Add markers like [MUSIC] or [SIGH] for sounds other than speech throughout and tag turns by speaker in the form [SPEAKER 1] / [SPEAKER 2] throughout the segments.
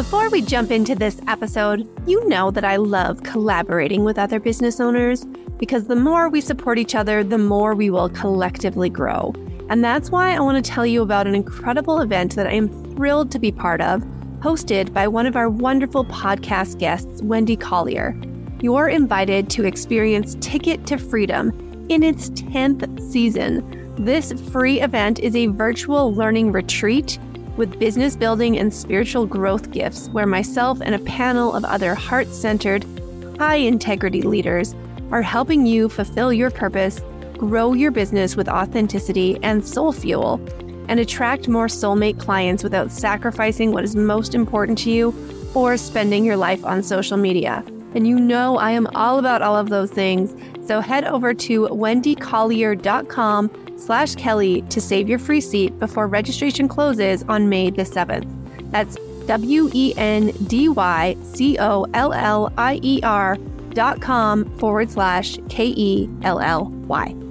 [SPEAKER 1] Before we jump into this episode, you know that I love collaborating with other business owners because the more we support each other, the more we will collectively grow. And that's why I want to tell you about an incredible event that I am thrilled to be part of, hosted by one of our wonderful podcast guests, Wendy Collier. You're invited to experience Ticket to Freedom in its 10th season. This free event is a virtual learning retreat with business building and spiritual growth gifts, where myself and a panel of other heart centered, high integrity leaders are helping you fulfill your purpose grow your business with authenticity and soul fuel, and attract more soulmate clients without sacrificing what is most important to you or spending your life on social media. And you know I am all about all of those things. So head over to wendycollier.com slash Kelly to save your free seat before registration closes on May the 7th. That's W-E-N-D-Y-C-O-L-L-I-E-R dot com forward slash K-E-L-L-Y. I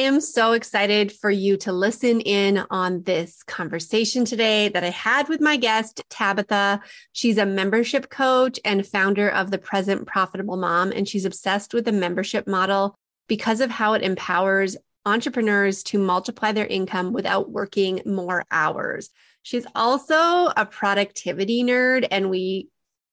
[SPEAKER 1] am so excited for you to listen in on this conversation today that I had with my guest, Tabitha. She's a membership coach and founder of the Present Profitable Mom, and she's obsessed with the membership model because of how it empowers entrepreneurs to multiply their income without working more hours. She's also a productivity nerd, and we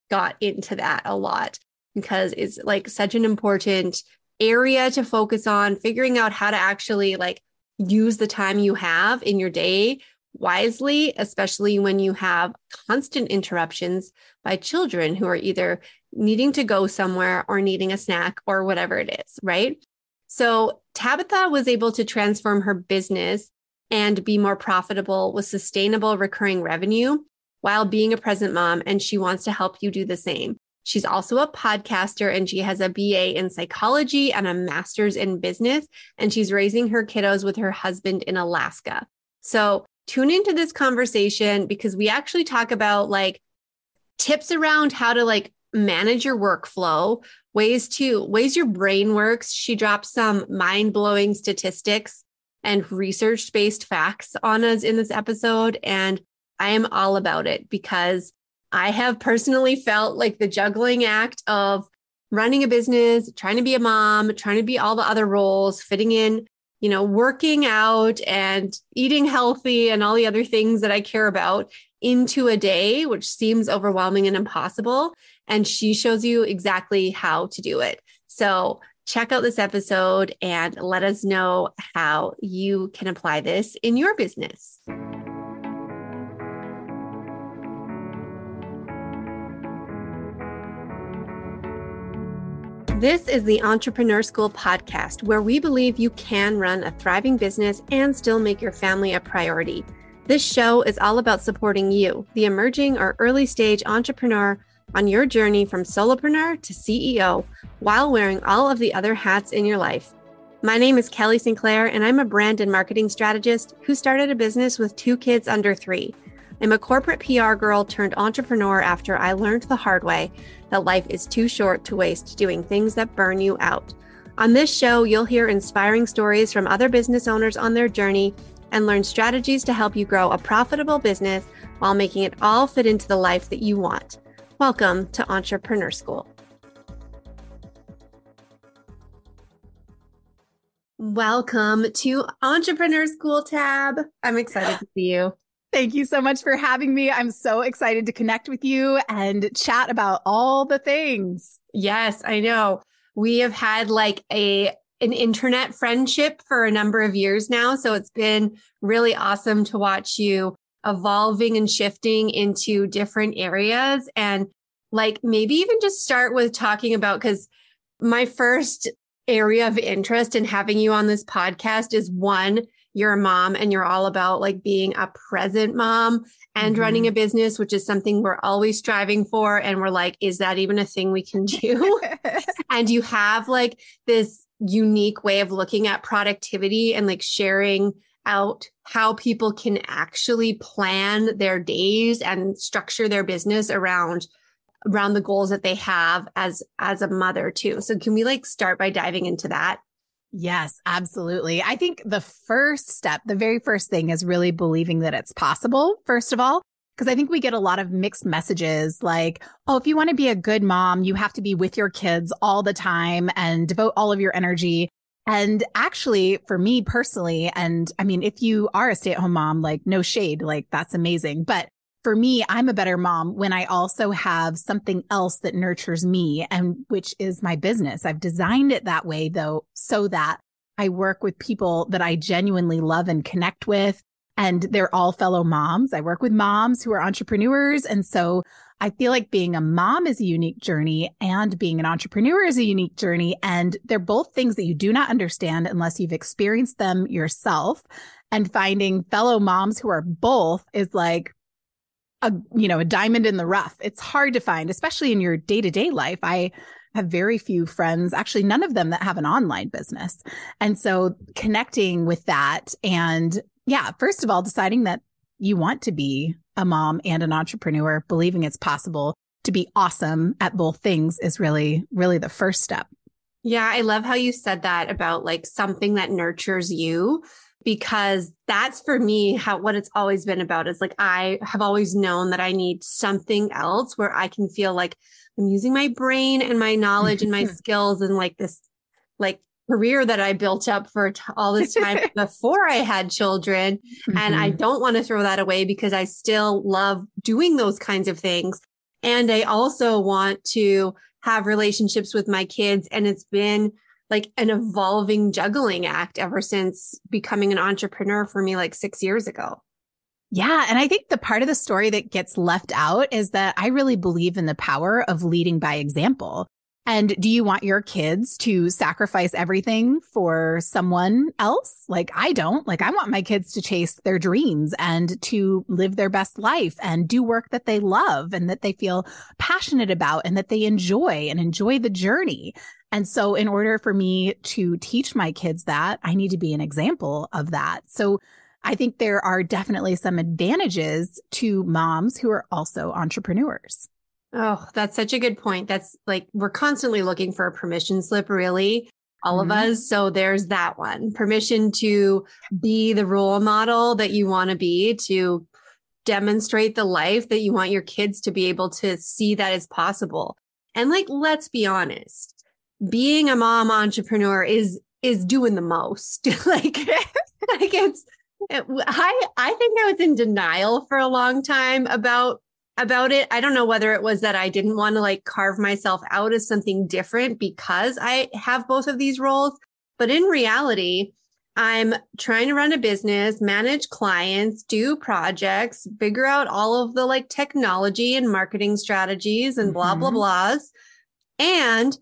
[SPEAKER 1] got into that a lot because it's like such an important area to focus on, figuring out how to actually like use the time you have in your day wisely, especially when you have constant interruptions by children who are either needing to go somewhere or needing a snack or whatever it is, right? So Tabitha was able to transform her business and be more profitable with sustainable recurring revenue while being a present mom. And she wants to help you do the same. She's also a podcaster and she has a BA in psychology and a master's in business. And she's raising her kiddos with her husband in Alaska. So tune into this conversation because we actually talk about like tips around how to like manage your workflow, ways to ways your brain works. She drops some mind-blowing statistics and research-based facts on us in this episode and I am all about it because I have personally felt like the juggling act of running a business, trying to be a mom, trying to be all the other roles, fitting in, you know, working out and eating healthy and all the other things that I care about into a day, which seems overwhelming and impossible. And she shows you exactly how to do it. So check out this episode and let us know how you can apply this in your business. This is the Entrepreneur School podcast, where we believe you can run a thriving business and still make your family a priority. This show is all about supporting you, the emerging or early stage entrepreneur, on your journey from solopreneur to CEO while wearing all of the other hats in your life. My name is Kelly Sinclair, and I'm a brand and marketing strategist who started a business with two kids under three. I'm a corporate PR girl turned entrepreneur after I learned the hard way that life is too short to waste doing things that burn you out. On this show, you'll hear inspiring stories from other business owners on their journey and learn strategies to help you grow a profitable business while making it all fit into the life that you want. Welcome to Entrepreneur School. Welcome to Entrepreneur School Tab. I'm excited to see you.
[SPEAKER 2] Thank you so much for having me. I'm so excited to connect with you and chat about all the things.
[SPEAKER 1] Yes, I know. We have had like a an internet friendship for a number of years now, so it's been really awesome to watch you evolving and shifting into different areas and like maybe even just start with talking about cuz my first area of interest in having you on this podcast is one you're a mom and you're all about like being a present mom and mm-hmm. running a business, which is something we're always striving for. And we're like, is that even a thing we can do? [LAUGHS] and you have like this unique way of looking at productivity and like sharing out how people can actually plan their days and structure their business around around the goals that they have as as a mother too. So can we like start by diving into that?
[SPEAKER 2] Yes, absolutely. I think the first step, the very first thing is really believing that it's possible, first of all. Because I think we get a lot of mixed messages like, oh, if you want to be a good mom, you have to be with your kids all the time and devote all of your energy. And actually, for me personally, and I mean, if you are a stay at home mom, like no shade, like that's amazing. But for me, I'm a better mom when I also have something else that nurtures me and which is my business. I've designed it that way though, so that I work with people that I genuinely love and connect with and they're all fellow moms. I work with moms who are entrepreneurs. And so I feel like being a mom is a unique journey and being an entrepreneur is a unique journey. And they're both things that you do not understand unless you've experienced them yourself. And finding fellow moms who are both is like, a you know a diamond in the rough. It's hard to find especially in your day-to-day life. I have very few friends actually none of them that have an online business. And so connecting with that and yeah, first of all, deciding that you want to be a mom and an entrepreneur, believing it's possible to be awesome at both things is really, really the first step.
[SPEAKER 1] Yeah, I love how you said that about like something that nurtures you because that's for me how what it's always been about is like I have always known that I need something else where I can feel like I'm using my brain and my knowledge and my [LAUGHS] skills and like this like career that I built up for t- all this time [LAUGHS] before I had children. Mm-hmm. And I mm-hmm. don't want to throw that away because I still love doing those kinds of things. And I also want to have relationships with my kids. And it's been like an evolving juggling act ever since becoming an entrepreneur for me like six years ago.
[SPEAKER 2] Yeah. And I think the part of the story that gets left out is that I really believe in the power of leading by example. And do you want your kids to sacrifice everything for someone else? Like I don't. Like I want my kids to chase their dreams and to live their best life and do work that they love and that they feel passionate about and that they enjoy and enjoy the journey. And so in order for me to teach my kids that, I need to be an example of that. So I think there are definitely some advantages to moms who are also entrepreneurs.
[SPEAKER 1] Oh, that's such a good point. That's like we're constantly looking for a permission slip, really, all mm-hmm. of us. So there's that one permission to be the role model that you want to be, to demonstrate the life that you want your kids to be able to see that is possible. And like, let's be honest, being a mom entrepreneur is is doing the most. [LAUGHS] like, [LAUGHS] like it's. It, I I think I was in denial for a long time about about it. I don't know whether it was that I didn't want to like carve myself out as something different because I have both of these roles. But in reality, I'm trying to run a business, manage clients, do projects, figure out all of the like technology and marketing strategies and blah, mm-hmm. blah, blahs. And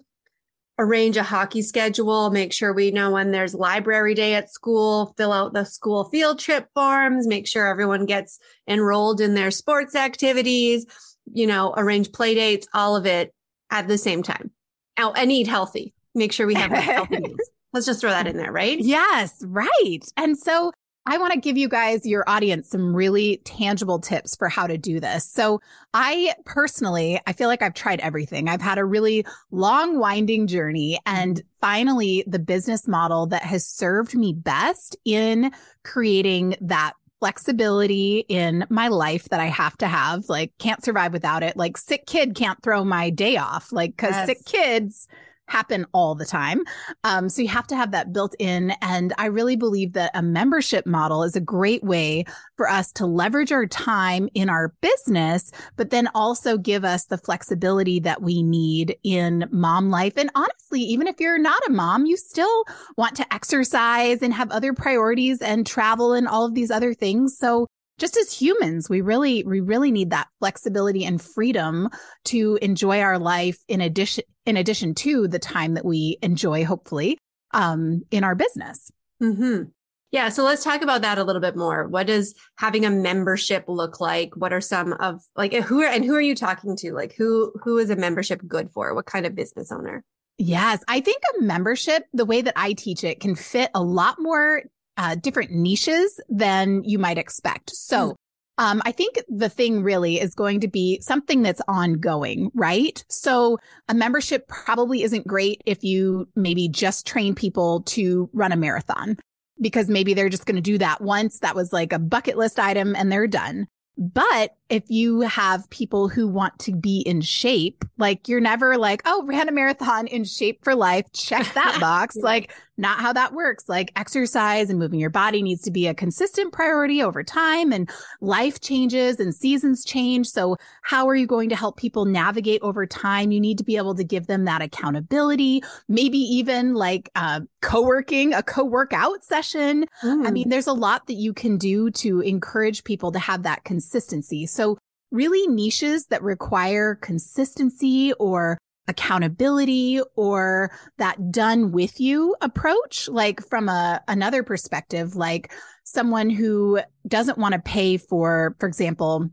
[SPEAKER 1] arrange a hockey schedule, make sure we know when there's library day at school, fill out the school field trip forms, make sure everyone gets enrolled in their sports activities, you know, arrange play dates, all of it at the same time. Oh, and eat healthy. Make sure we have healthy [LAUGHS] meals. Let's just throw that in there, right?
[SPEAKER 2] Yes, right. And so I want to give you guys, your audience, some really tangible tips for how to do this. So I personally, I feel like I've tried everything. I've had a really long, winding journey and finally the business model that has served me best in creating that flexibility in my life that I have to have. Like can't survive without it. Like sick kid can't throw my day off. Like cause yes. sick kids happen all the time. Um, so you have to have that built in. And I really believe that a membership model is a great way for us to leverage our time in our business, but then also give us the flexibility that we need in mom life. And honestly, even if you're not a mom, you still want to exercise and have other priorities and travel and all of these other things. So just as humans, we really, we really need that flexibility and freedom to enjoy our life in addition, in addition to the time that we enjoy, hopefully, um, in our business.
[SPEAKER 1] Mm-hmm. Yeah. So let's talk about that a little bit more. What does having a membership look like? What are some of like who are, and who are you talking to? Like who, who is a membership good for? What kind of business owner?
[SPEAKER 2] Yes. I think a membership, the way that I teach it can fit a lot more uh, different niches than you might expect. So mm. Um, I think the thing really is going to be something that's ongoing, right? So a membership probably isn't great if you maybe just train people to run a marathon because maybe they're just going to do that once. That was like a bucket list item and they're done. But if you have people who want to be in shape, like you're never like, oh, ran a marathon in shape for life, check that [LAUGHS] box. Like, not how that works. Like, exercise and moving your body needs to be a consistent priority over time, and life changes and seasons change. So, how are you going to help people navigate over time? You need to be able to give them that accountability, maybe even like uh, co working, a co workout session. Mm. I mean, there's a lot that you can do to encourage people to have that consistency. So, really niches that require consistency or accountability or that done with you approach like from a another perspective like someone who doesn't want to pay for for example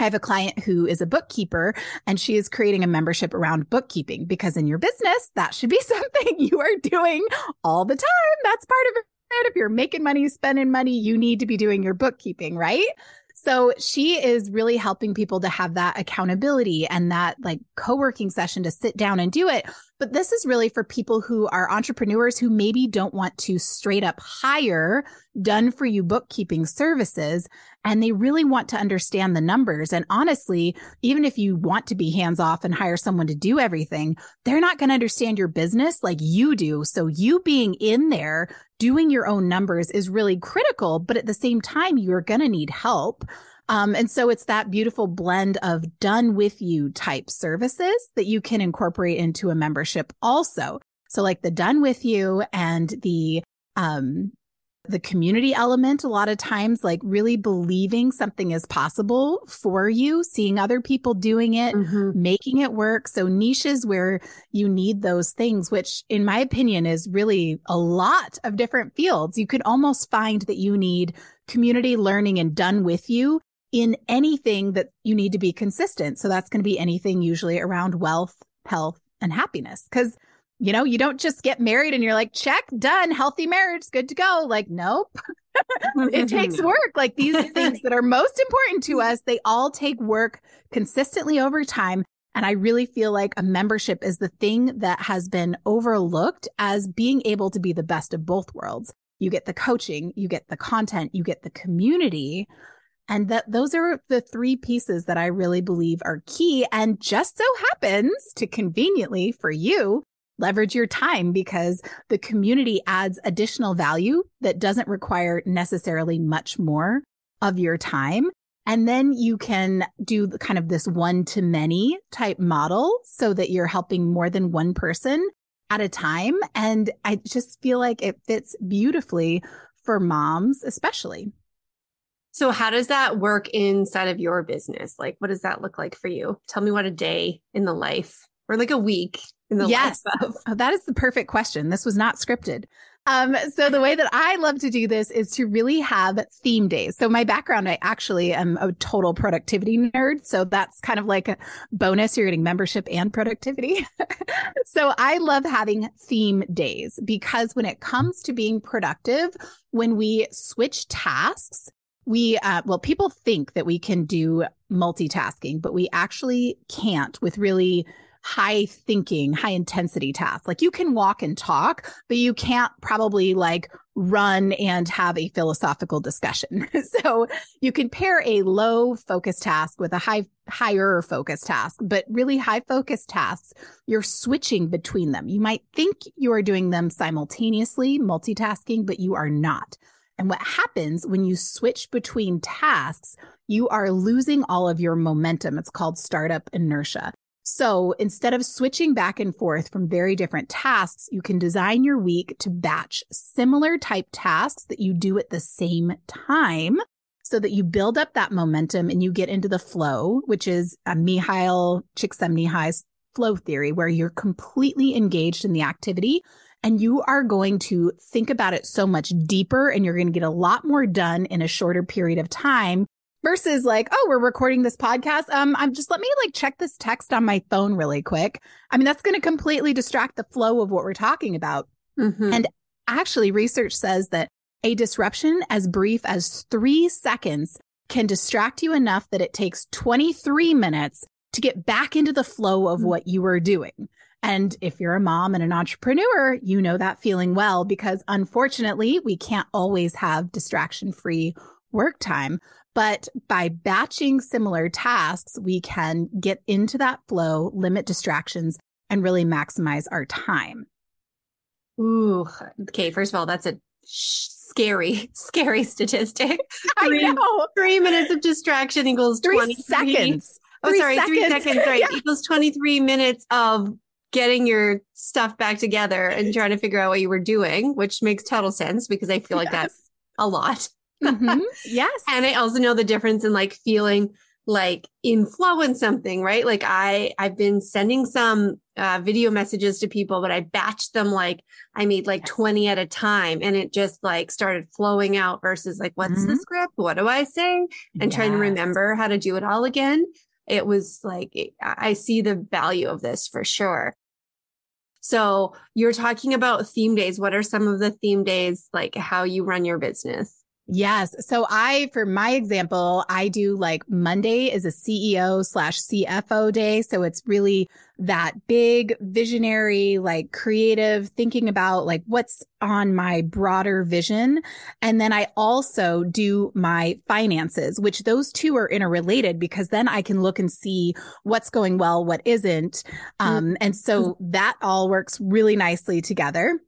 [SPEAKER 2] I have a client who is a bookkeeper and she is creating a membership around bookkeeping because in your business, that should be [LAUGHS] something you are doing all the time. That's part of it. If you're making money, spending money, you need to be doing your bookkeeping, right? So she is really helping people to have that accountability and that like co-working session to sit down and do it. But this is really for people who are entrepreneurs who maybe don't want to straight up hire done for you bookkeeping services and they really want to understand the numbers. And honestly, even if you want to be hands off and hire someone to do everything, they're not going to understand your business like you do. So you being in there doing your own numbers is really critical, but at the same time, you're going to need help. Um, and so it's that beautiful blend of done with you type services that you can incorporate into a membership also. So like the done with you and the, um, the community element a lot of times like really believing something is possible for you seeing other people doing it mm-hmm. making it work so niches where you need those things which in my opinion is really a lot of different fields you could almost find that you need community learning and done with you in anything that you need to be consistent so that's going to be anything usually around wealth health and happiness because you know, you don't just get married and you're like, check, done, healthy marriage, good to go. Like, nope. [LAUGHS] it takes mm-hmm. work. Like these things that are most important to [LAUGHS] us, they all take work consistently over time. And I really feel like a membership is the thing that has been overlooked as being able to be the best of both worlds. You get the coaching, you get the content, you get the community. And that those are the three pieces that I really believe are key. And just so happens to conveniently for you, leverage your time because the community adds additional value that doesn't require necessarily much more of your time. And then you can do kind of this one to many type model so that you're helping more than one person at a time. And I just feel like it fits beautifully for moms, especially.
[SPEAKER 1] So, how does that work inside of your business? Like, what does that look like for you? Tell me what a day in the life or like a week in the life. yes.
[SPEAKER 2] Oh, that is the perfect question. This was not scripted. Um, so the way that I love to do this is to really have theme days. So my background, I actually am a total productivity nerd. So that's kind of like a bonus. You're getting membership and productivity. [LAUGHS] so I love having theme days because when it comes to being productive, when we switch tasks, we uh, well people think that we can do multitasking but we actually can't with really high thinking, high intensity tasks. Like you can walk and talk, but you can't probably like run and have a philosophical discussion. [LAUGHS] so you can pair a low focus task with a high, higher focus task, but really high focus tasks, you're switching between them. You might think you are doing them simultaneously, multitasking, but you are not. And what happens when you switch between tasks, you are losing all of your momentum. It's called startup inertia. So instead of switching back and forth from very different tasks, you can design your week to batch similar type tasks that you do at the same time so that you build up that momentum and you get into the flow, which is a Mihaly Csikszentmihalyi's flow theory, where you're completely engaged in the activity and you are going to think about it so much deeper and you're going to get a lot more done in a shorter period of time versus like, oh, we're recording this podcast. Um, I'm just let me like check this text on my phone really quick. I mean, that's going to completely distract the flow of what we're talking about. Mm-hmm. And actually, research says that a disruption as brief as three seconds can distract you enough that it takes 23 minutes to get back into the flow of mm. what you are doing. And if you're a mom and an entrepreneur, you know that feeling well because unfortunately, we can't always have distraction free work time. But by batching similar tasks, we can get into that flow, limit distractions, and really maximize our time.
[SPEAKER 1] Ooh, okay. First of all, that's a scary, [LAUGHS] scary statistic. [LAUGHS]
[SPEAKER 2] Three, I know.
[SPEAKER 1] Three minutes of distraction equals
[SPEAKER 2] three
[SPEAKER 1] 20
[SPEAKER 2] seconds.
[SPEAKER 1] Oh, three sorry, seconds. three seconds. Right. [LAUGHS] yeah. Equals 23 minutes of getting your stuff back together and trying to figure out what you were doing, which makes total sense because I feel like yes. that's a lot.
[SPEAKER 2] mm-hmm. [LAUGHS] Yes.
[SPEAKER 1] And I also know the difference in like feeling like in flow in something, right? Like I, I've been sending some uh, video messages to people, but I batched them like I made like yes. 20 at a time and it just like started flowing out versus like, what's mm-hmm. the script? What do I say? And yes. trying to remember how to do it all again. It was like, I see the value of this for sure. So you're talking about theme days. What are some of the theme days, like how you run your business?
[SPEAKER 2] Yes. So I, for my example, I do like Monday is a CEO slash CFO day. So it's really that big visionary, like creative thinking about like what's on my broader vision. And then I also do my finances, which those two are interrelated because then I can look and see what's going well, what isn't. Mm-hmm. Um, and so that all works really nicely together.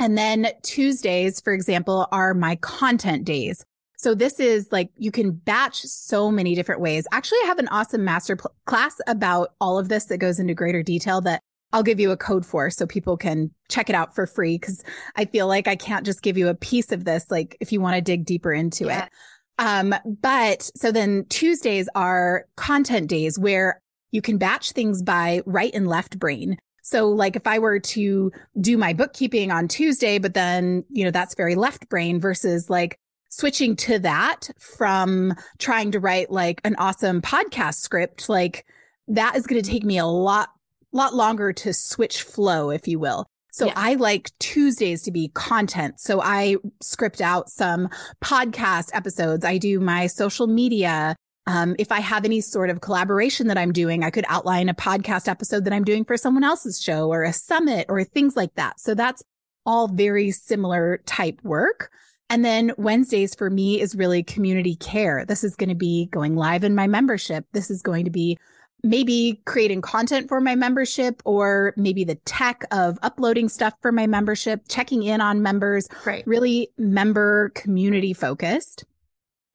[SPEAKER 2] And then Tuesdays, for example, are my content days. So this is like you can batch so many different ways. Actually, I have an awesome master pl- class about all of this that goes into greater detail that I'll give you a code for so people can check it out for free because I feel like I can't just give you a piece of this like if you want to dig deeper into yeah. it. Um but so then Tuesdays are content days where you can batch things by right and left brain. So like if I were to do my bookkeeping on Tuesday, but then, you know, that's very left brain versus like switching to that from trying to write like an awesome podcast script, like that is going to take me a lot, lot longer to switch flow, if you will. So yeah. I like Tuesdays to be content. So I script out some podcast episodes. I do my social media um, if I have any sort of collaboration that I'm doing, I could outline a podcast episode that I'm doing for someone else's show or a summit or things like that. So that's all very similar type work. And then Wednesdays for me is really community care. This is going to be going live in my membership. This is going to be maybe creating content for my membership or maybe the tech of uploading stuff for my membership, checking in on members,
[SPEAKER 1] right.
[SPEAKER 2] really member community focused.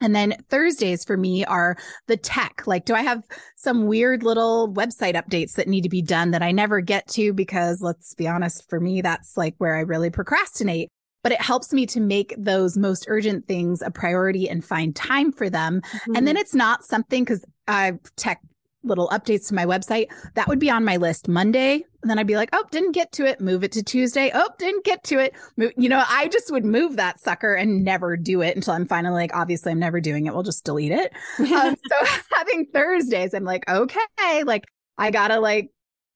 [SPEAKER 2] And then Thursdays for me are the tech. Like, do I have some weird little website updates that need to be done that I never get to? Because let's be honest, for me, that's like where I really procrastinate. But it helps me to make those most urgent things a priority and find time for them. Mm-hmm. And then it's not something because I tech little updates to my website, that would be on my list Monday. And then I'd be like, oh, didn't get to it. Move it to Tuesday. Oh, didn't get to it. You know, I just would move that sucker and never do it until I'm finally like, obviously, I'm never doing it. We'll just delete it. [LAUGHS] um, so [LAUGHS] having Thursdays, I'm like, okay, like I gotta like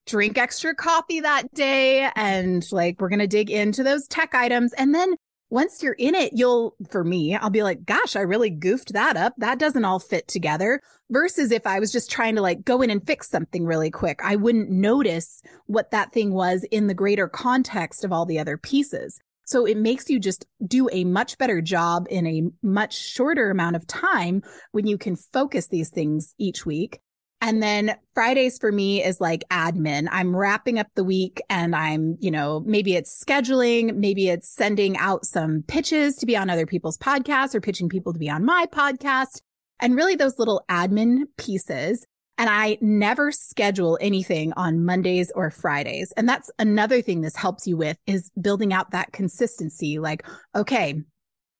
[SPEAKER 2] drink extra coffee that day and like we're going to dig into those tech items. And then once you're in it, you'll, for me, I'll be like, gosh, I really goofed that up. That doesn't all fit together. Versus if I was just trying to like go in and fix something really quick, I wouldn't notice what that thing was in the greater context of all the other pieces. So it makes you just do a much better job in a much shorter amount of time when you can focus these things each week. And then Fridays for me is like admin. I'm wrapping up the week and I'm, you know, maybe it's scheduling, maybe it's sending out some pitches to be on other people's podcasts or pitching people to be on my podcast and really those little admin pieces. And I never schedule anything on Mondays or Fridays. And that's another thing this helps you with is building out that consistency. Like, okay,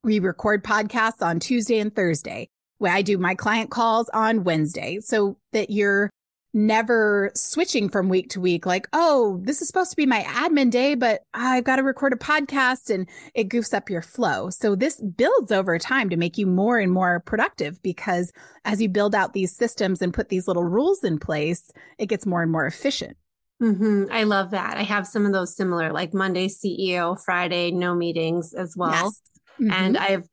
[SPEAKER 2] we record podcasts on Tuesday and Thursday I do my client calls on Wednesday so that you're never switching from week to week. Like, oh, this is supposed to be my admin day, but I've got to record a podcast and it goofs up your flow. So this builds over time to make you more and more productive because as you build out these systems and put these little rules in place, it gets more and more efficient.
[SPEAKER 1] Mm-hmm. I love that. I have some of those similar, like Monday CEO, Friday, no meetings as well. Yes. Mm-hmm. And I've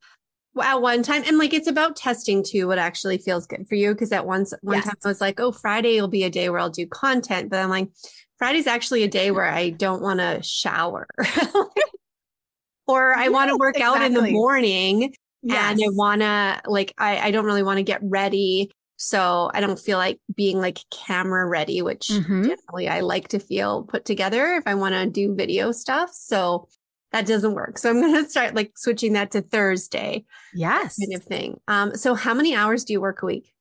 [SPEAKER 1] at one time. And like it's about testing too what actually feels good for you. Because at once one
[SPEAKER 2] Yes.
[SPEAKER 1] time i was like oh friday will be a day where i'll do content. But i'm like friday's actually a day where i don't want to shower. [LAUGHS] Or i want to
[SPEAKER 2] Yes,
[SPEAKER 1] work out in the
[SPEAKER 2] exactly.
[SPEAKER 1] morning and i want to like I, I don't really want to get ready. So i don't feel like being like camera ready which
[SPEAKER 2] Mhm.
[SPEAKER 1] generally i like to feel put together if i want to do video stuff. So that doesn't work so i'm going to start like switching that to thursday
[SPEAKER 2] Yes.
[SPEAKER 1] kind of thing. Um, so how many hours do you work a week?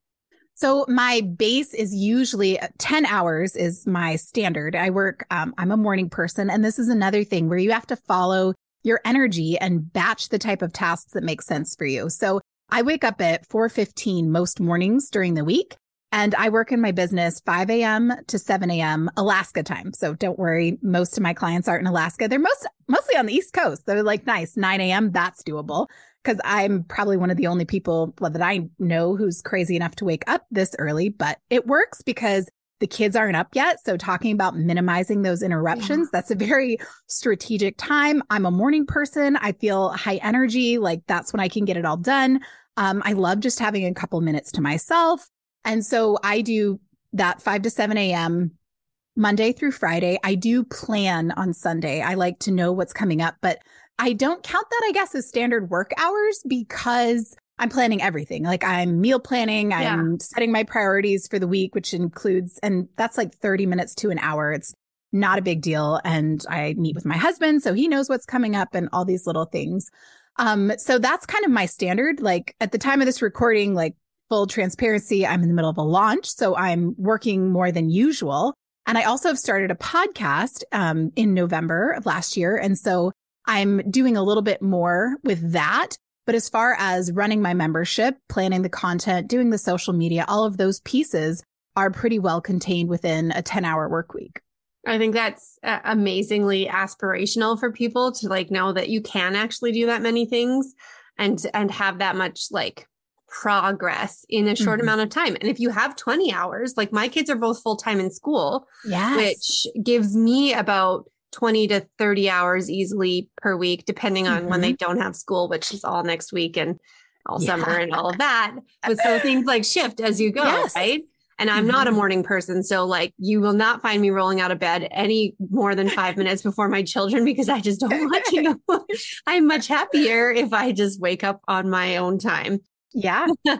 [SPEAKER 2] So my base is usually uh, 10 hours is my standard. I work, um, I'm a morning person. And this is another thing where you have to follow your energy and batch the type of tasks that make sense for you. So I wake up at 4.15 most mornings during the week. And I work in my business 5 a.m. to 7 a.m. Alaska time. So don't worry. Most of my clients aren't in Alaska. They're most, mostly on the East Coast. They're like, nice, 9 a.m. That's doable because I'm probably one of the only people well, that I know who's crazy enough to wake up this early, but it works because the kids aren't up yet. So talking about minimizing those interruptions, that's a very strategic time. I'm a morning person. I feel high energy. Like that's when I can get it all done. Um, I love just having a couple minutes to myself. And so I do that 5 to 7 a.m. Monday through Friday. I do plan on Sunday. I like to know what's coming up, but I don't count that, I guess, as standard work hours because I'm planning everything. Like I'm meal planning, I'm setting my priorities for the week, which includes, and that's like 30 minutes to an hour. It's not a big deal. And I meet with my husband, so he knows what's coming up and all these little things. Um, so that's kind of my standard. Like at the time of this recording, like full transparency, I'm in the middle of a launch. So I'm working more than usual. And I also have started a podcast um, in November of last year. And so I'm doing a little bit more with that. But as far as running my membership, planning the content, doing the social media, all of those pieces are pretty well contained within a 10 hour work week.
[SPEAKER 1] I think that's uh, amazingly aspirational for people to like know that you can actually do that many things and and have that much like progress in a short
[SPEAKER 2] Mhm.
[SPEAKER 1] amount of time. And if you have 20 hours, like my kids are both full time in school,
[SPEAKER 2] Yes.
[SPEAKER 1] which gives me about 20 to 30 hours easily per week, depending on when they don't have school, which is all next week and all
[SPEAKER 2] Yeah.
[SPEAKER 1] summer and all of that. [LAUGHS] But so things like shift as you go,
[SPEAKER 2] Yes.
[SPEAKER 1] right? And I'm not a
[SPEAKER 2] Mhm.
[SPEAKER 1] morning person. So like you will not find me rolling out of bed any more than five [LAUGHS] minutes before my children because I just don't [LAUGHS] want to. I'm much happier if I just wake up on my own time.
[SPEAKER 2] Yeah. [LAUGHS]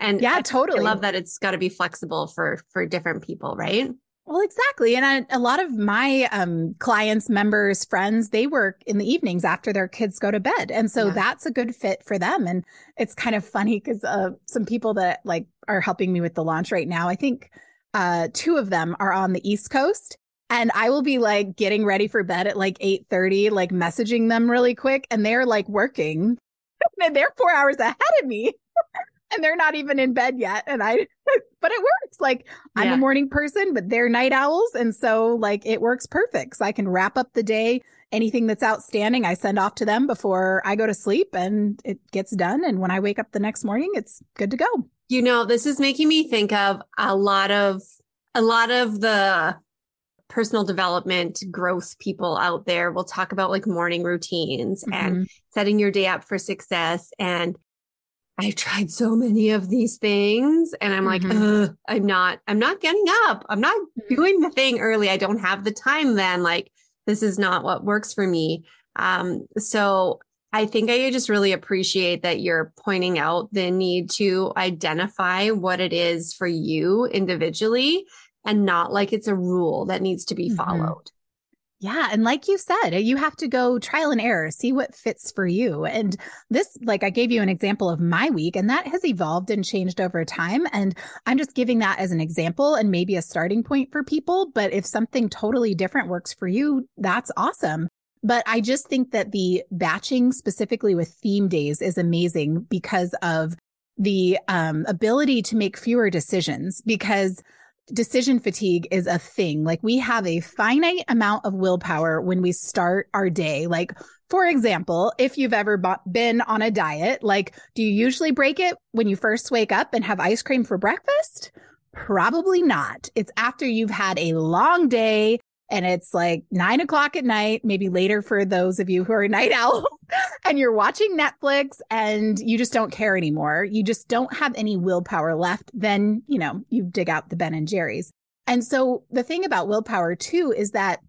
[SPEAKER 1] And
[SPEAKER 2] Yeah,
[SPEAKER 1] I,
[SPEAKER 2] totally.
[SPEAKER 1] I love that it's got to be flexible for for different people, right?
[SPEAKER 2] Well, exactly. And I, a lot of my um, clients, members, friends, they work in the evenings after their kids go to bed. And so
[SPEAKER 1] Yeah.
[SPEAKER 2] that's a good fit for them. And it's kind of funny because uh, some people that like are helping me with the launch right now, I think uh, two of them are on the East Coast. And I will be like getting ready for bed at like 8:30, like messaging them really quick. And they're like working. [LAUGHS] and they're four hours ahead of me. [LAUGHS] and they're not even in bed yet. And I [LAUGHS] but it works. Like I'm
[SPEAKER 1] Yeah.
[SPEAKER 2] a morning person, but they're night owls. And so like it works perfect. So I can wrap up the day. Anything that's outstanding, I send off to them before I go to sleep and it gets done. And when I wake up the next morning, it's good to go.
[SPEAKER 1] You know, this is making me think of a lot of a lot of the personal development growth people out there will talk about like morning routines and
[SPEAKER 2] Mhm.
[SPEAKER 1] setting your day up for success and I've tried so many of these things and I'm like,
[SPEAKER 2] Mhm.
[SPEAKER 1] Ugh, I'm not, I'm not getting up. I'm not
[SPEAKER 2] Mhm.
[SPEAKER 1] doing the thing early. I don't have the time then. Like, this is not what works for me. Um, so I think I just really appreciate that you're pointing out the need to identify what it is for you individually and not like it's a rule that needs to be
[SPEAKER 2] Mhm.
[SPEAKER 1] followed.
[SPEAKER 2] Yeah. And like you said, you have to go trial and error, see what fits for you. And this, like I gave you an example of my week, and that has evolved and changed over time. And I'm just giving that as an example and maybe a starting point for people. But if something totally different works for you, that's awesome. But I just think that the batching specifically with theme days is amazing because of the um, ability to make fewer decisions because decision fatigue is a thing. Like we have a finite amount of willpower when we start our day. Like, for example, if you've ever been on a diet, like, do you usually break it when you first wake up and have ice cream for breakfast? Probably not. It's after you've had a long day and it's like nine o'clock at night, maybe later for those of you who are [LAUGHS] night owls, and you're watching Netflix and you just don't care anymore. You just don't have any willpower left. Then, you know, you dig out the Ben and Jerry's. And so the thing about willpower too is that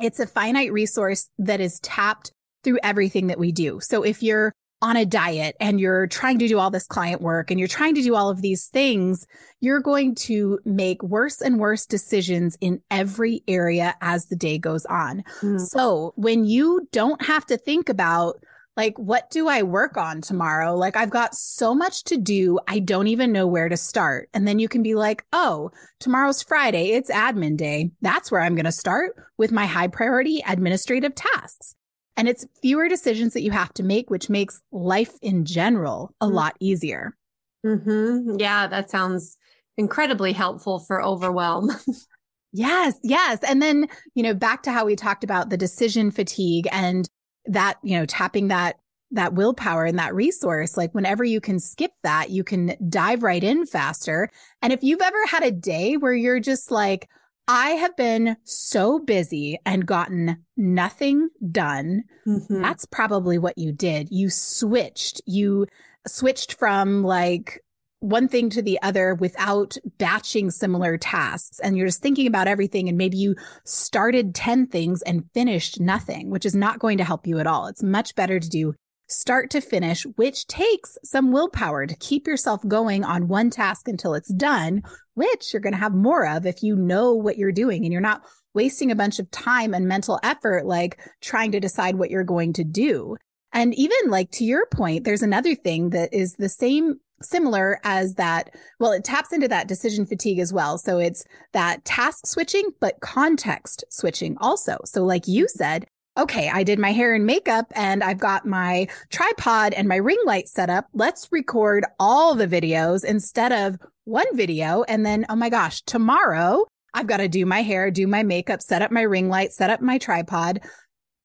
[SPEAKER 2] it's a finite resource that is tapped through everything that we do. So if you're on a diet and you're trying to do all this client work and you're trying to do all of these things, you're going to make worse and worse decisions in every area as the day goes on. Mm. So when you don't have to think about, like, what do I work on tomorrow? Like, I've got so much to do. I don't even know where to start. And then you can be like, oh, tomorrow's Friday. It's admin day. That's where I'm going to start with my high priority administrative tasks. And it's fewer decisions that you have to make, which makes life in general a mm-hmm. lot easier.
[SPEAKER 1] Mm-hmm. Yeah, that sounds incredibly helpful for overwhelm. [LAUGHS]
[SPEAKER 2] yes, yes. And then, you know, back to how we talked about the decision fatigue and that, you know, tapping that that willpower and that resource like whenever you can skip that you can dive right in faster and if you've ever had a day where you're just like I have been so busy and gotten nothing done. Mm-hmm. That's probably what you did. You switched. You switched from like one thing to the other without batching similar tasks. And you're just thinking about everything. And maybe you started 10 things and finished nothing, which is not going to help you at all. It's much better to do start to finish, which takes some willpower to keep yourself going on one task until it's done, which you're going to have more of if you know what you're doing and you're not wasting a bunch of time and mental effort, like trying to decide what you're going to do. And even like to your point, there's another thing that is the same similar as that. Well, it taps into that decision fatigue as well. So it's that task switching, but context switching also. So like you said, okay, I did my hair and makeup and I've got my tripod and my ring light set up. Let's record all the videos instead of one video. And then, oh my gosh, tomorrow I've got to do my hair, do my makeup, set up my ring light, set up my tripod.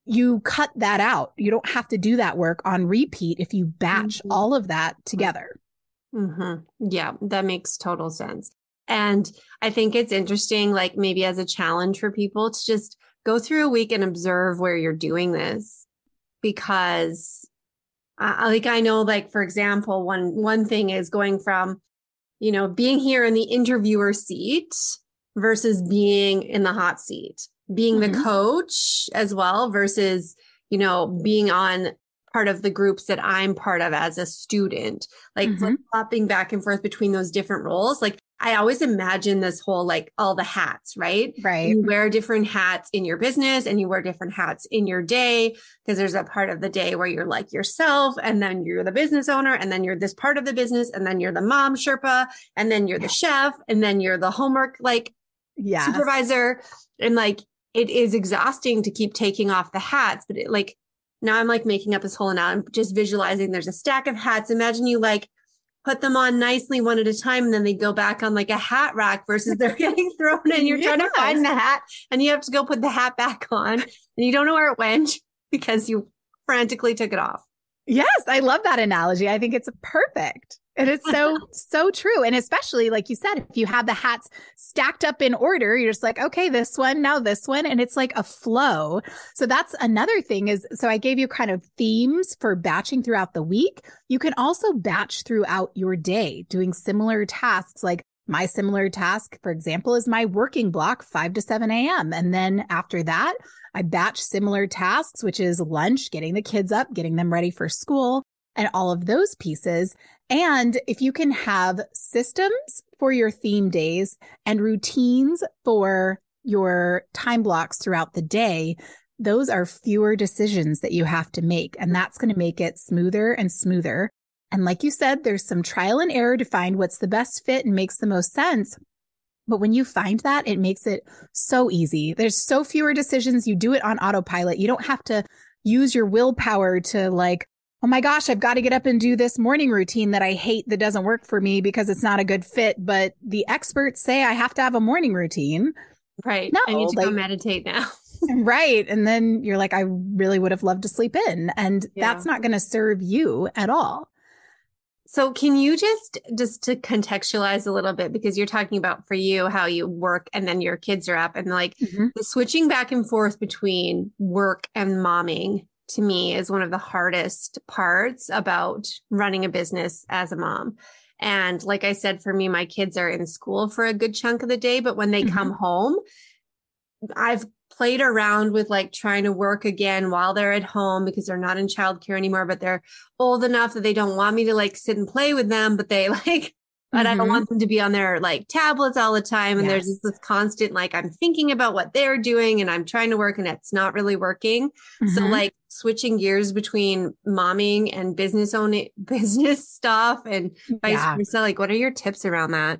[SPEAKER 2] You cut that out. You don't have to do that work on repeat if you batch mm-hmm. all of that together.
[SPEAKER 1] Mm-hmm. Yeah, that makes total sense. And I think it's interesting, like maybe as a challenge for people to just go through a week and observe where you're doing this because uh, like I know like for example one one thing is going from you know being here in the interviewer seat versus being in the hot seat being mm-hmm. the coach as well versus you know being on part of the groups that I'm part of as a student like mm-hmm. flopping back and forth between those different roles like I always imagine this whole like all the hats, right?
[SPEAKER 2] Right.
[SPEAKER 1] You wear different hats in your business and you wear different hats in your day because there's a part of the day where you're like yourself and then you're the business owner and then you're this part of the business and then you're the mom Sherpa and then you're the chef and then you're the homework like
[SPEAKER 2] yes.
[SPEAKER 1] supervisor. And like it is exhausting to keep taking off the hats, but it like now I'm like making up this whole and I'm just visualizing there's a stack of hats. Imagine you like put them on nicely one at a time and then they go back on like a hat rack versus they're [LAUGHS] getting thrown and you're yes. trying to find the hat and you have to go put the hat back on and you don't know where it went [LAUGHS] because you frantically took it off.
[SPEAKER 2] Yes, I love that analogy. I think it's perfect. And it's so, [LAUGHS] so true. And especially, like you said, if you have the hats stacked up in order, you're just like, okay, this one, now this one. And it's like a flow. So that's another thing is, so I gave you kind of themes for batching throughout the week. You can also batch throughout your day doing similar tasks like my similar task, for example, is my working block 5 to 7 a.m. And then after that, I batch similar tasks, which is lunch, getting the kids up, getting them ready for school and all of those pieces. And if you can have systems for your theme days and routines for your time blocks throughout the day, those are fewer decisions that you have to make. And that's going to make it smoother and smoother. And like you said, there's some trial and error to find what's the best fit and makes the most sense. But when you find that, it makes it so easy. There's so fewer decisions. You do it on autopilot. You don't have to use your willpower to like oh my gosh, I've got to get up and do this morning routine that I hate that doesn't work for me because it's not a good fit. But the experts say I have to have a morning routine.
[SPEAKER 1] Right. No, I need to like, go meditate now. [LAUGHS] [LAUGHS]
[SPEAKER 2] right. And then you're like, I really would have loved to sleep in. And yeah. that's not going to serve you at all.
[SPEAKER 1] So can you just just to contextualize a little bit because you're talking about for you how you work and then your kids are up and like mm-hmm. the switching back and forth between work and momming to me is one of the hardest parts about running a business as a mom. And like I said, for me, my kids are in school for a good chunk of the day, but when they mm-hmm. come home, I've played around with like trying to work again while they're at home because they're not in childcare anymore, but they're old enough that they don't want me to like sit and play with them, but they [LAUGHS] like, but mm-hmm. I don't mm-hmm. want them to be on their like tablets all the time. And yes. there's this constant, like, I'm thinking about what they're doing and I'm trying to work and it's not really working. Mm-hmm. So like switching gears between momming and business owning [LAUGHS] business stuff and vice yeah. versa. Like, what are your tips around that?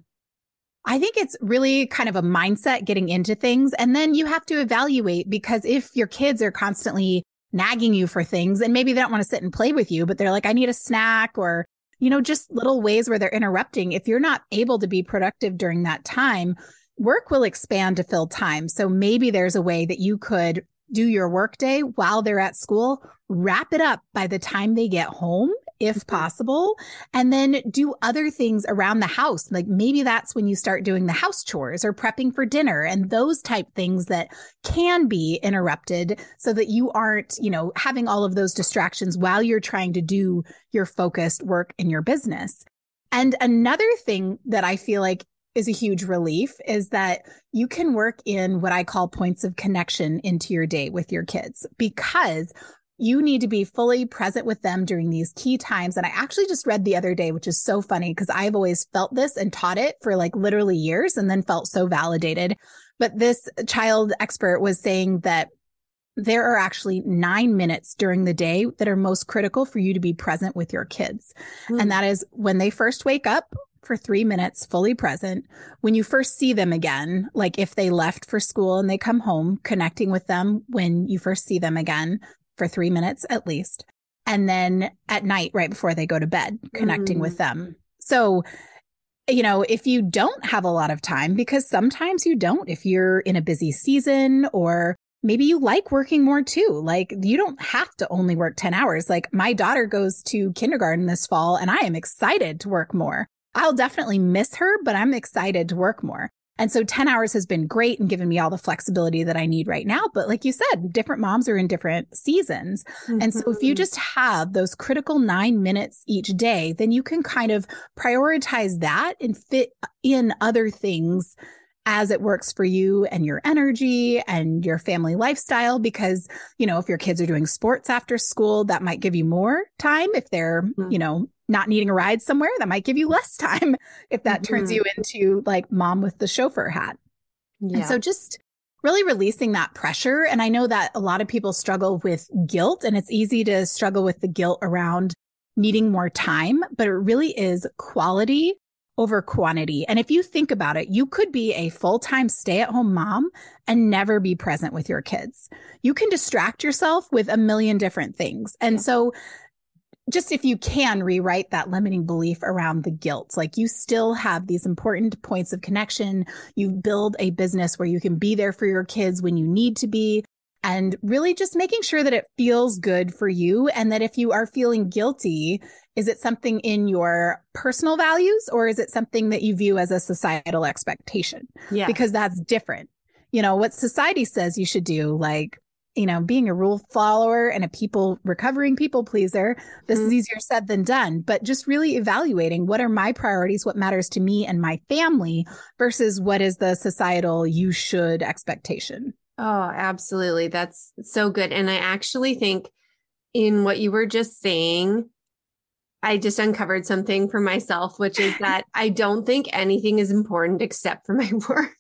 [SPEAKER 2] I think it's really kind of a mindset getting into things. And then you have to evaluate because if your kids are constantly nagging you for things and maybe they don't want to sit and play with you, but they're like, I need a snack or, you know, just little ways where they're interrupting. If you're not able to be productive during that time, work will expand to fill time. So maybe there's a way that you could do your workday while they're at school, wrap it up by the time they get home if mm-hmm. possible, and then do other things around the house. Like maybe that's when you start doing the house chores or prepping for dinner and those type things that can be interrupted so that you aren't, you know, having all of those distractions while you're trying to do your focused work in your business. And another thing that I feel like is a huge relief is that you can work in what I call points of connection into your day with your kids because you need to be fully present with them during these key times. And I actually just read the other day, which is so funny because I've always felt this and taught it for like literally years and then felt so validated. But this child expert was saying that there are actually nine minutes during the day that are most critical for you to be present with your kids. Mm. And that is when they first wake up for three minutes, fully present. When you first see them again, like if they left for school and they come home, connecting with them when you first see them again, for three minutes at least. And then at night, right before they go to bed, connecting mm. with them. So, you know, if you don't have a lot of time, because sometimes you don't, if you're in a busy season or maybe you like working more too. Like you don't have to only work 10 hours. Like my daughter goes to kindergarten this fall and I am excited to work more. I'll definitely miss her, but I'm excited to work more. And so 10 hours has been great and given me all the flexibility that I need right now. But like you said, different moms are in different seasons. Mm-hmm. And so if you mm-hmm. just have those critical nine minutes each day, then you can kind of prioritize that and fit in other things as it works for you and your energy and your family lifestyle. Because, you know, if your kids are doing sports after school, that might give you more time. If they're, mm-hmm. you know, not needing a ride somewhere, that might give you less time [LAUGHS] if that mm-hmm. turns you into like mom with the chauffeur hat. Yeah. And so just really releasing that pressure. And I know that a lot of people struggle with guilt and it's easy to struggle with the guilt around needing more time, but it really is quality over quantity. And if you think about it, you could be a full time stay at home mom and never be present with your kids. You can distract yourself with a million different things. And so just if you can rewrite that limiting belief around the guilt, like you still have these important points of connection. You build a business where you can be there for your kids when you need to be and really just making sure that it feels good for you. And that if you are feeling guilty, is it something in your personal values or is it something that you view as a societal expectation? Yeah. Because that's different. You know, what society says you should do, like you know, being a rule follower and a people recovering people pleaser, this mm-hmm. is easier said than done. But just really evaluating what are my priorities, what matters to me and my family versus what is the societal you should expectation.
[SPEAKER 1] Oh, absolutely. That's so good. And I actually think in what you were just saying, I just uncovered something for myself, which is [LAUGHS] that I don't think anything is important except for my [LAUGHS] work.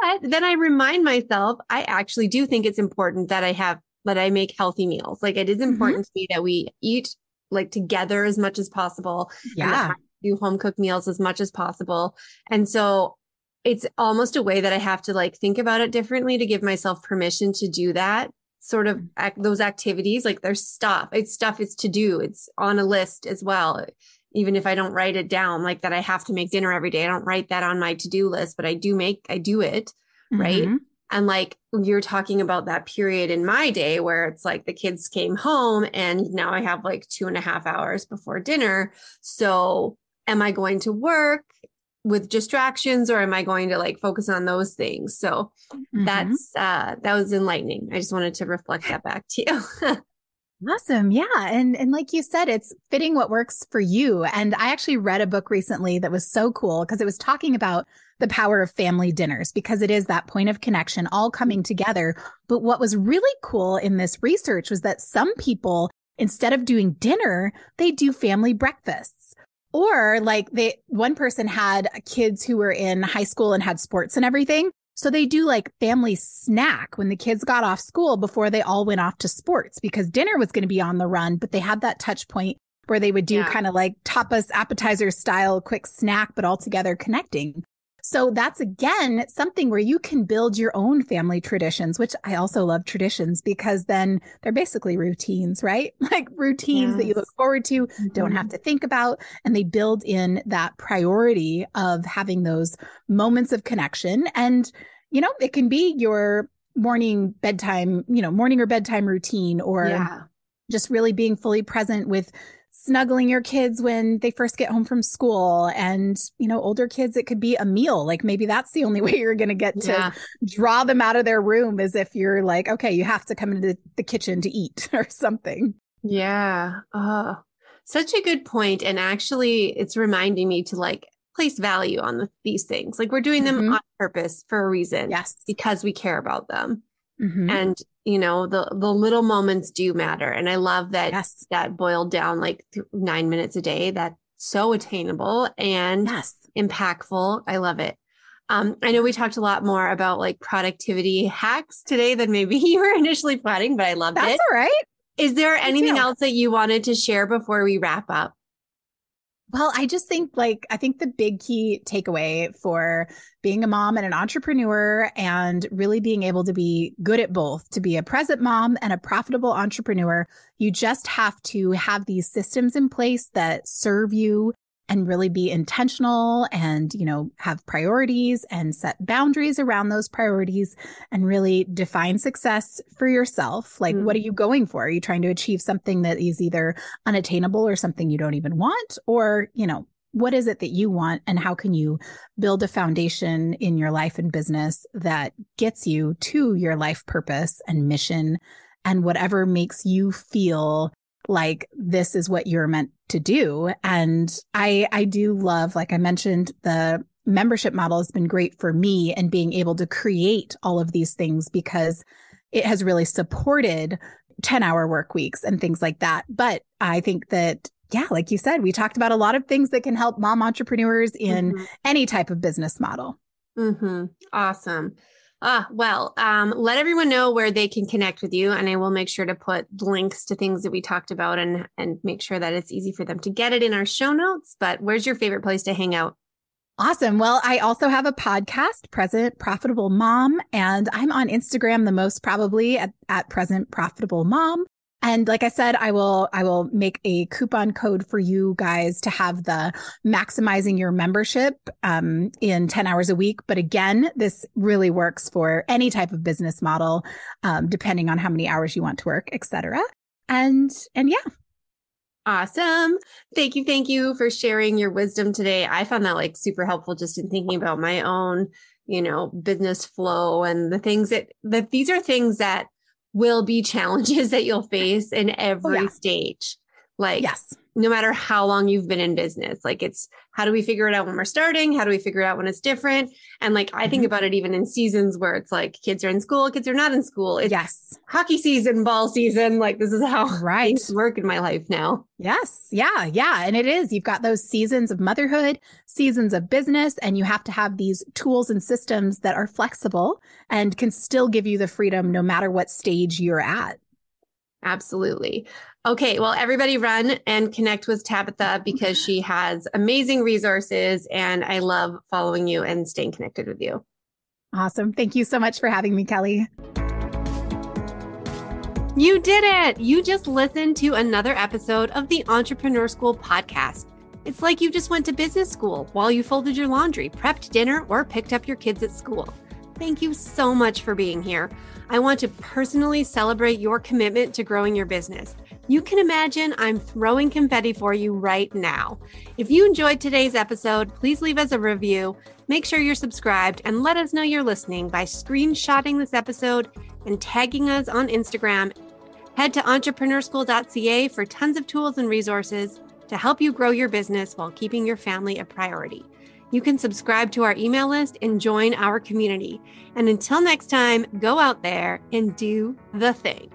[SPEAKER 1] But then I remind myself, I actually do think it's important that I have, that I make healthy meals. Like it is mm-hmm. important mm-hmm. to me that we eat like together as much as possible.
[SPEAKER 2] Yeah.
[SPEAKER 1] do home cooked meals as much as possible. And so it's almost a way that I have to like think about it differently to give myself permission to do that sort of act, those activities. Like there's stuff, it's stuff it's to do. It's on a list as well even if I don't write it down, like that I have to make dinner every day. I don't write that on my to do list, but I do make, I do it. Right. Mm-hmm. And like you're talking about that period in my day where it's like the kids came home and now I have like two and a half hours before dinner. So am I going to work with distractions or am I going to like focus on those things? So mm-hmm. that's uh that was enlightening. I just wanted to reflect that back to you. [LAUGHS]
[SPEAKER 2] Awesome. Yeah. And and like you said, it's fitting what works for you. And I actually read a book recently that was so cool because it was talking about the power of family dinners because it is that point of connection all coming together. But what was really cool in this research was that some people, instead of doing dinner, they do family breakfasts. Or like they, one person had kids who were in high school and had sports and everything. So they do like family snack when the kids got off school before they all went off to sports because dinner was going to be on the run, but they had that touch point where they would do yeah. kind of like tapas appetizer style quick snack, but all together connecting. So that's again something where you can build your own family traditions, which I also love traditions because then they're basically routines, right? [LAUGHS] Like routines yes. that you look forward to, mm-hmm. don't have mm-hmm. to think about. And they build in that priority of having those moments of connection. And, you know, it can be your morning bedtime, you know, morning or bedtime routine or yeah. just really being fully present with snuggling your kids when they first get home from school and you know older kids it could be a meal. Like maybe that's the only [LAUGHS] way you're going to get to yeah. draw them out of their room is if you're like okay you have to come into the kitchen to eat [LAUGHS] or something.
[SPEAKER 1] Yeah. Oh such a good point and actually it's reminding me to like place value on the, these things. Like we're doing them mm-hmm. on purpose for a reason
[SPEAKER 2] yes.
[SPEAKER 1] because we care about them. Mm-hmm. and you know the the little moments do matter. And i love that yes. that boiled down like nine minutes a day that's so attainable and yes. impactful. I love it. Um, i know we talked a lot more about like productivity hacks today than maybe [LAUGHS] you were initially planning but i loved
[SPEAKER 2] that's all right.
[SPEAKER 1] Is there anything else that you wanted to share before we wrap up
[SPEAKER 2] well, I just think like, I think the big key takeaway for being a mom and an entrepreneur and really being able to be good at both, to be a present mom and a profitable entrepreneur, you just have to have these systems in place that serve you and really be intentional and, you know, have priorities and set boundaries around those priorities and really define success for yourself. Like, mm-hmm. what are you going for? Are you trying to achieve something that is either unattainable or something you don't even want? Or, you know, what is it that you want and how can you build a foundation in your life and business that gets you to your life purpose and mission and whatever makes you feel like this is what you're meant to do. And I, I do love, like I mentioned, the membership model has been great for me and being able to create all of these things because it has really supported 10 hour work weeks and things like that. But I think that, yeah, like you said, we talked about a lot of things that can help mom entrepreneurs in mm-hmm. any type of business model.
[SPEAKER 1] Mm-hmm. Awesome. Ah, well, um, let everyone know where they can connect with you, and I will make sure to put links to things that we talked about and and make sure that it's easy for them to get it in our show notes. But where's your favorite place to hang out?
[SPEAKER 2] Awesome. Well, I also have a podcast, Present Profitable Mom, and I'm on Instagram the most probably at, at Present Profitable Mom. And like I said, I will, I will make a coupon code for you guys to have the maximizing your membership, um, in 10 hours a week. But again, this really works for any type of business model, um, depending on how many hours you want to work, etc. And, and yeah.
[SPEAKER 1] Awesome. Thank you. Thank you for sharing your wisdom today. I found that like super helpful just in thinking about my own, you know, business flow and the things that, that these are things that will be challenges that you'll face in every oh, yeah. stage. Like,
[SPEAKER 2] yes
[SPEAKER 1] no matter how long you've been in business. Like it's how do we figure it out when we're starting? How do we figure it out when it's different? And like I mm-hmm. think about it even in seasons where it's like kids are in school, kids are not in school. It's
[SPEAKER 2] yes.
[SPEAKER 1] hockey season, ball season. Like this is how
[SPEAKER 2] right.
[SPEAKER 1] things work in my life now.
[SPEAKER 2] Yes. Yeah. Yeah. And it is. You've got those seasons of motherhood, seasons of business, and you have to have these tools and systems that are flexible and can still give you the freedom no matter what stage you're at.
[SPEAKER 1] Absolutely. Okay, well, everybody run and connect with Tabitha because [LAUGHS] she has amazing resources and I love following you and staying connected with you.
[SPEAKER 2] Awesome. Thank you so much for having me, Kelly.
[SPEAKER 1] You did it. You just listened to another episode of the Entrepreneur School podcast. It's like you just went to business school while you folded your laundry, prepped dinner, or picked up your kids at school. Thank you so much for being here. I want to personally celebrate your commitment to growing your business. You can imagine I'm throwing confetti for you right now. If you enjoyed today's episode, please leave us a review. Make sure you're subscribed and let us know you're listening by screenshotting this episode and tagging us on Instagram. Head to entrepreneurschool.ca for tons of tools and resources to help you grow your business while keeping your family a priority. You can subscribe to our email list and join our community. And until next time, go out there and do the thing.